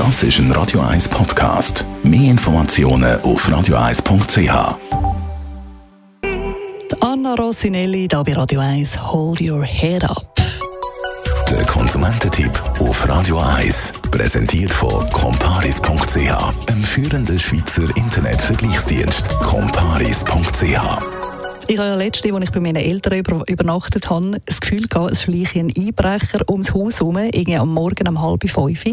Das ist ein Radio 1 Podcast. Mehr Informationen auf radio1.ch. Anna Rossinelli, da bei Radio 1, Hold Your Head Up. Der Konsumententipp auf Radio 1. Präsentiert von comparis.ch, einem führenden Schweizer Internetvergleichsdienst. comparis.ch ich habe ja letzte, als ich bei meinen Eltern über, übernachtet habe, das Gefühl gehabt, es schleiche ein Einbrecher ums Haus herum, irgendwie am Morgen um halb fünf.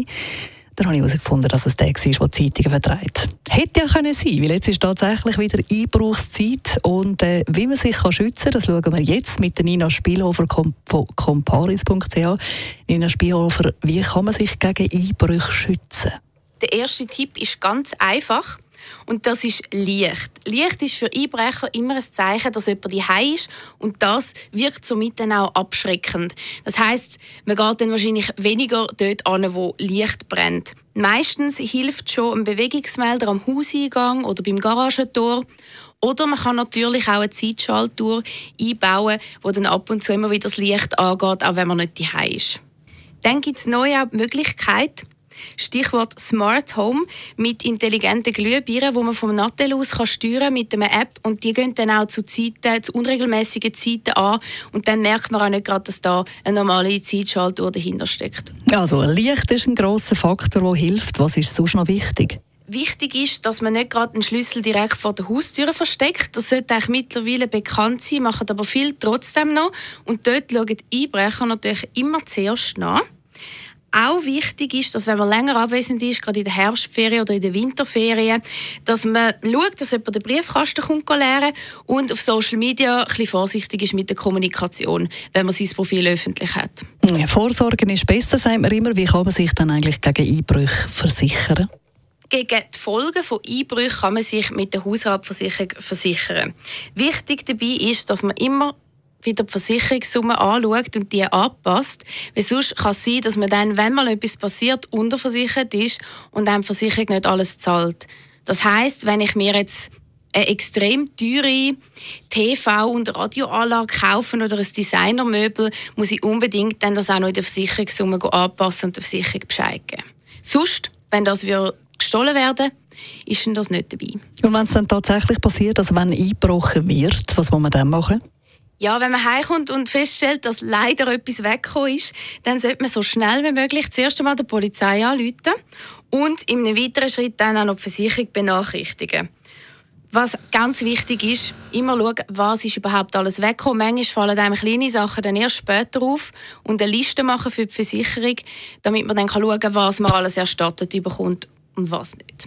Dann habe ich herausgefunden, dass es der war, der Zeitungen vertreibt. Hätte ja können sein, weil jetzt ist tatsächlich wieder Einbruchszeit und äh, wie man sich kann schützen kann, das schauen wir jetzt mit der Nina Spielhofer von comparis.ch. Nina Spielhofer, wie kann man sich gegen Einbrüche schützen? Der erste Tipp ist ganz einfach. Und das ist Licht. Licht ist für Einbrecher immer ein Zeichen, dass jemand die ist und das wirkt somit dann auch abschreckend. Das heißt, man geht dann wahrscheinlich weniger dort an, wo Licht brennt. Meistens hilft schon ein Bewegungsmelder am Hauseingang oder beim Garagentor. Oder man kann natürlich auch eine Zeitschaltuhr einbauen, wo dann ab und zu immer wieder das Licht angeht, auch wenn man nicht die ist. Dann gibt es neue Möglichkeiten, Stichwort Smart Home mit intelligenten Glühbirnen, wo man vom Nattel aus kann steuern mit einer App und die gehen dann auch zu Zeiten, zu unregelmäßigen Zeiten an und dann merkt man auch nicht gerade, dass da eine normale Zeitschaltuhr dahinter steckt. Also Licht ist ein großer Faktor, der hilft. Was ist sonst noch wichtig? Wichtig ist, dass man nicht gerade den Schlüssel direkt vor der Haustür versteckt. Das sollte eigentlich mittlerweile bekannt sein, machen aber viel trotzdem noch. Und dort schauen die Einbrecher natürlich immer zuerst nach. Auch wichtig ist, dass wenn man länger abwesend ist, gerade in der Herbstferien oder in der Winterferien, dass man schaut, dass jemand den Briefkasten kommt lernen und auf Social Media ein bisschen vorsichtig ist mit der Kommunikation, wenn man sein Profil öffentlich hat. Vorsorgen ist besser, sagt man immer. Wie kann man sich dann eigentlich gegen Einbrüche versichern? Gegen die Folgen von Einbrüchen kann man sich mit der Hausratversicherung versichern. Wichtig dabei ist, dass man immer wieder die Versicherungssumme anschaut und die anpasst. Weil sonst kann es sein, dass man dann, wenn mal etwas passiert, unterversichert ist und dann die Versicherung nicht alles zahlt. Das heißt, wenn ich mir jetzt eine extrem teure TV- und Radioanlage kaufen oder ein Designermöbel, muss ich unbedingt dann das auch noch in der Versicherungssumme anpassen und der Versicherung Bescheid geben. Sonst, wenn das gestohlen werden ist dann das nicht dabei. Und wenn es dann tatsächlich passiert, also wenn eingebrochen wird, was muss man dann machen? Ja, wenn man heimkommt und feststellt, dass leider etwas weggekommen ist, dann sollte man so schnell wie möglich zuerst einmal der Polizei anrufen und in einem weiteren Schritt dann auch noch die Versicherung benachrichtigen. Was ganz wichtig ist, immer schauen, was ist überhaupt alles weggekommen. Manchmal fallen einem kleine Sachen dann erst später auf und eine Liste machen für die Versicherung, damit man dann schauen kann, was man alles erstattet bekommt und was nicht.